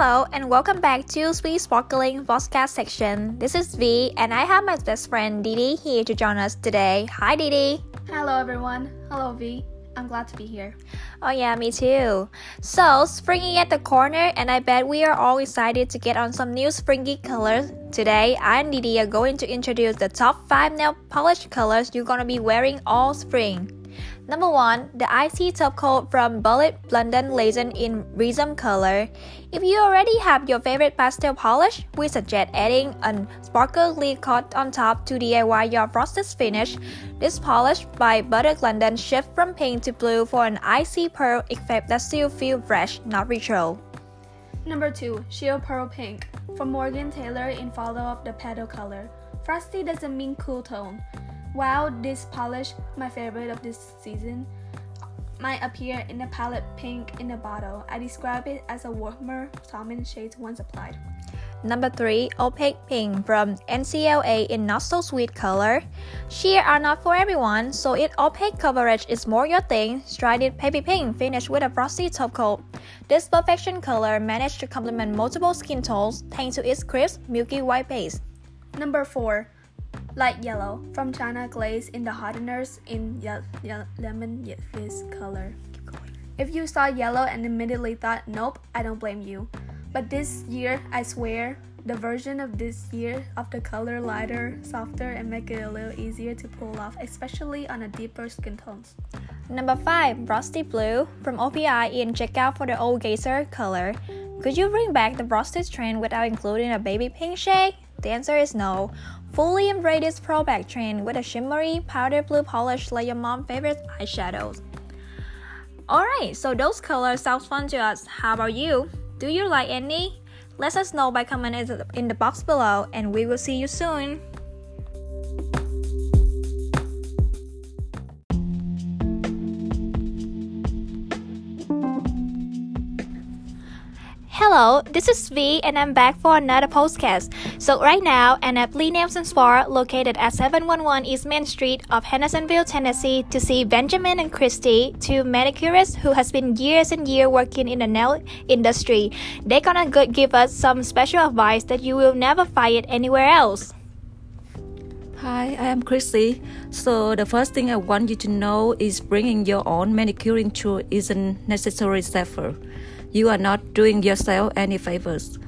Hello and welcome back to Sweet Sparkling Podcast section. This is V and I have my best friend Didi here to join us today. Hi Didi. Hello everyone. Hello V. I'm glad to be here. Oh yeah, me too. So, springy at the corner and I bet we are all excited to get on some new springy colors. Today, I and Didi are going to introduce the top 5 nail polish colors you're gonna be wearing all spring. Number 1. The Icy Top Coat from Butter London Legend in Rhythm color. If you already have your favorite pastel polish, we suggest adding a sparkly coat on top to DIY your frosted finish. This polish by Butter London shifts from pink to blue for an icy pearl effect that still feels fresh, not retro. Number 2. Shield Pearl Pink from Morgan Taylor in follow of the petal color. Frosty doesn't mean cool tone. While this polish, my favorite of this season, might appear in the palette pink in the bottle, I describe it as a warmer salmon shade once applied. Number 3. Opaque Pink from NCLA in Not So Sweet color. Sheer are not for everyone, so if opaque coverage is more your thing, try this baby pink finish with a frosty top coat. This perfection color managed to complement multiple skin tones thanks to its crisp, milky white base. Number 4 light yellow from China Glaze in the hardeners in ye- ye- lemon fizz color. If you saw yellow and immediately thought, nope, I don't blame you. But this year, I swear, the version of this year of the color lighter, softer, and make it a little easier to pull off, especially on a deeper skin tones. Number 5. Frosty Blue from OPI in Check Out for the Old Gazer color. Could you bring back the frosted trend without including a baby pink shade? The answer is no. Fully embrace this throwback trend with a shimmery powder blue polish like your mom's favorite eyeshadows. Alright, so those colors sound fun to us. How about you? Do you like any? Let us know by commenting in the box below and we will see you soon. Hello, this is V and I'm back for another podcast. So right now, I'm at Lee Nelson Spa located at 711 East Main Street of Hendersonville, Tennessee to see Benjamin and Christy, two manicurists who has been years and years working in the nail industry. They're gonna give us some special advice that you will never find it anywhere else. Hi, I am Chrissy. So the first thing I want you to know is bringing your own manicuring tool isn't necessarily safer you are not doing yourself any favors.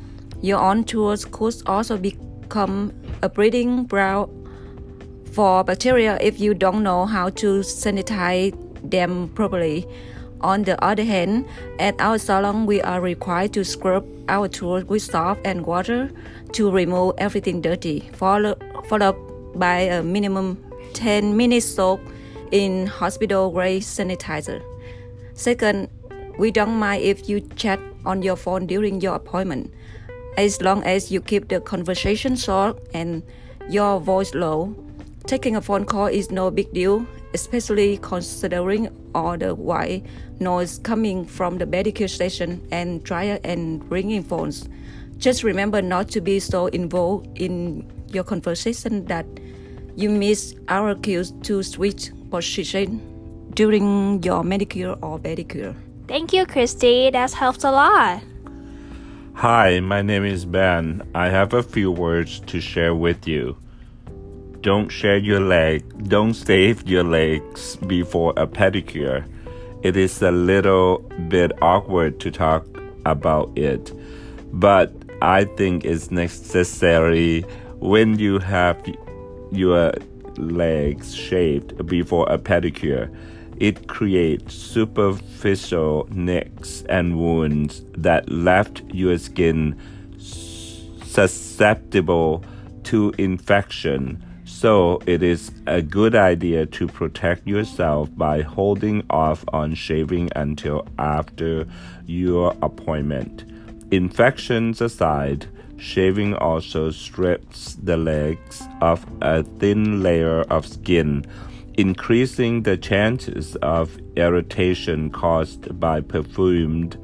Your own tools could also become a breeding ground for bacteria if you don't know how to sanitize them properly. On the other hand, at our salon, we are required to scrub our tools with soap and water to remove everything dirty, followed, followed by a minimum 10 minutes soak in hospital grade sanitizer. Second, we don't mind if you chat on your phone during your appointment, as long as you keep the conversation short and your voice low. Taking a phone call is no big deal, especially considering all the white noise coming from the medical station and dryer and ringing phones. Just remember not to be so involved in your conversation that you miss our cues to switch position during your manicure or pedicure. Thank you, Christy. That's helped a lot. Hi, my name is Ben. I have a few words to share with you. Don't share your leg. Don't shave your legs before a pedicure. It is a little bit awkward to talk about it, but I think it's necessary when you have your legs shaved before a pedicure it creates superficial nicks and wounds that left your skin susceptible to infection. So it is a good idea to protect yourself by holding off on shaving until after your appointment. Infections aside, shaving also strips the legs of a thin layer of skin increasing the chances of irritation caused by perfumed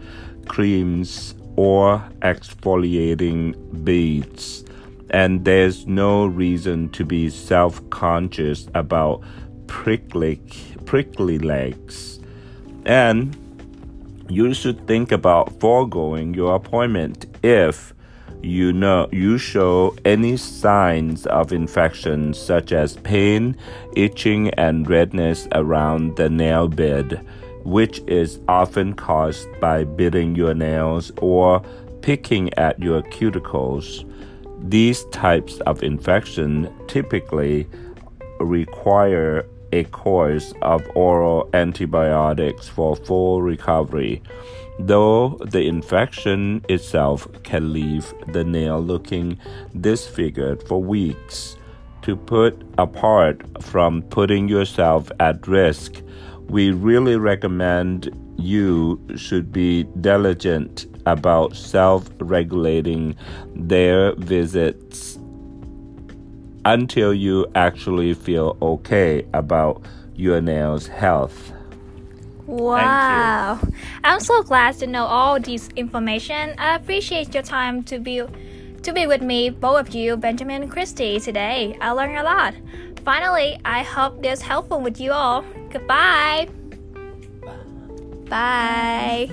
creams or exfoliating beads. And there's no reason to be self conscious about prickly, prickly legs. And you should think about foregoing your appointment if you know you show any signs of infection such as pain, itching and redness around the nail bed, which is often caused by biting your nails or picking at your cuticles. These types of infection typically require a course of oral antibiotics for full recovery, though the infection itself can leave the nail looking disfigured for weeks. To put apart from putting yourself at risk, we really recommend you should be diligent about self regulating their visits until you actually feel okay about your nails' health. Wow. I'm so glad to know all this information. I appreciate your time to be to be with me, both of you, Benjamin and Christy, today. I learned a lot. Finally, I hope this helpful with you all. Goodbye. Bye.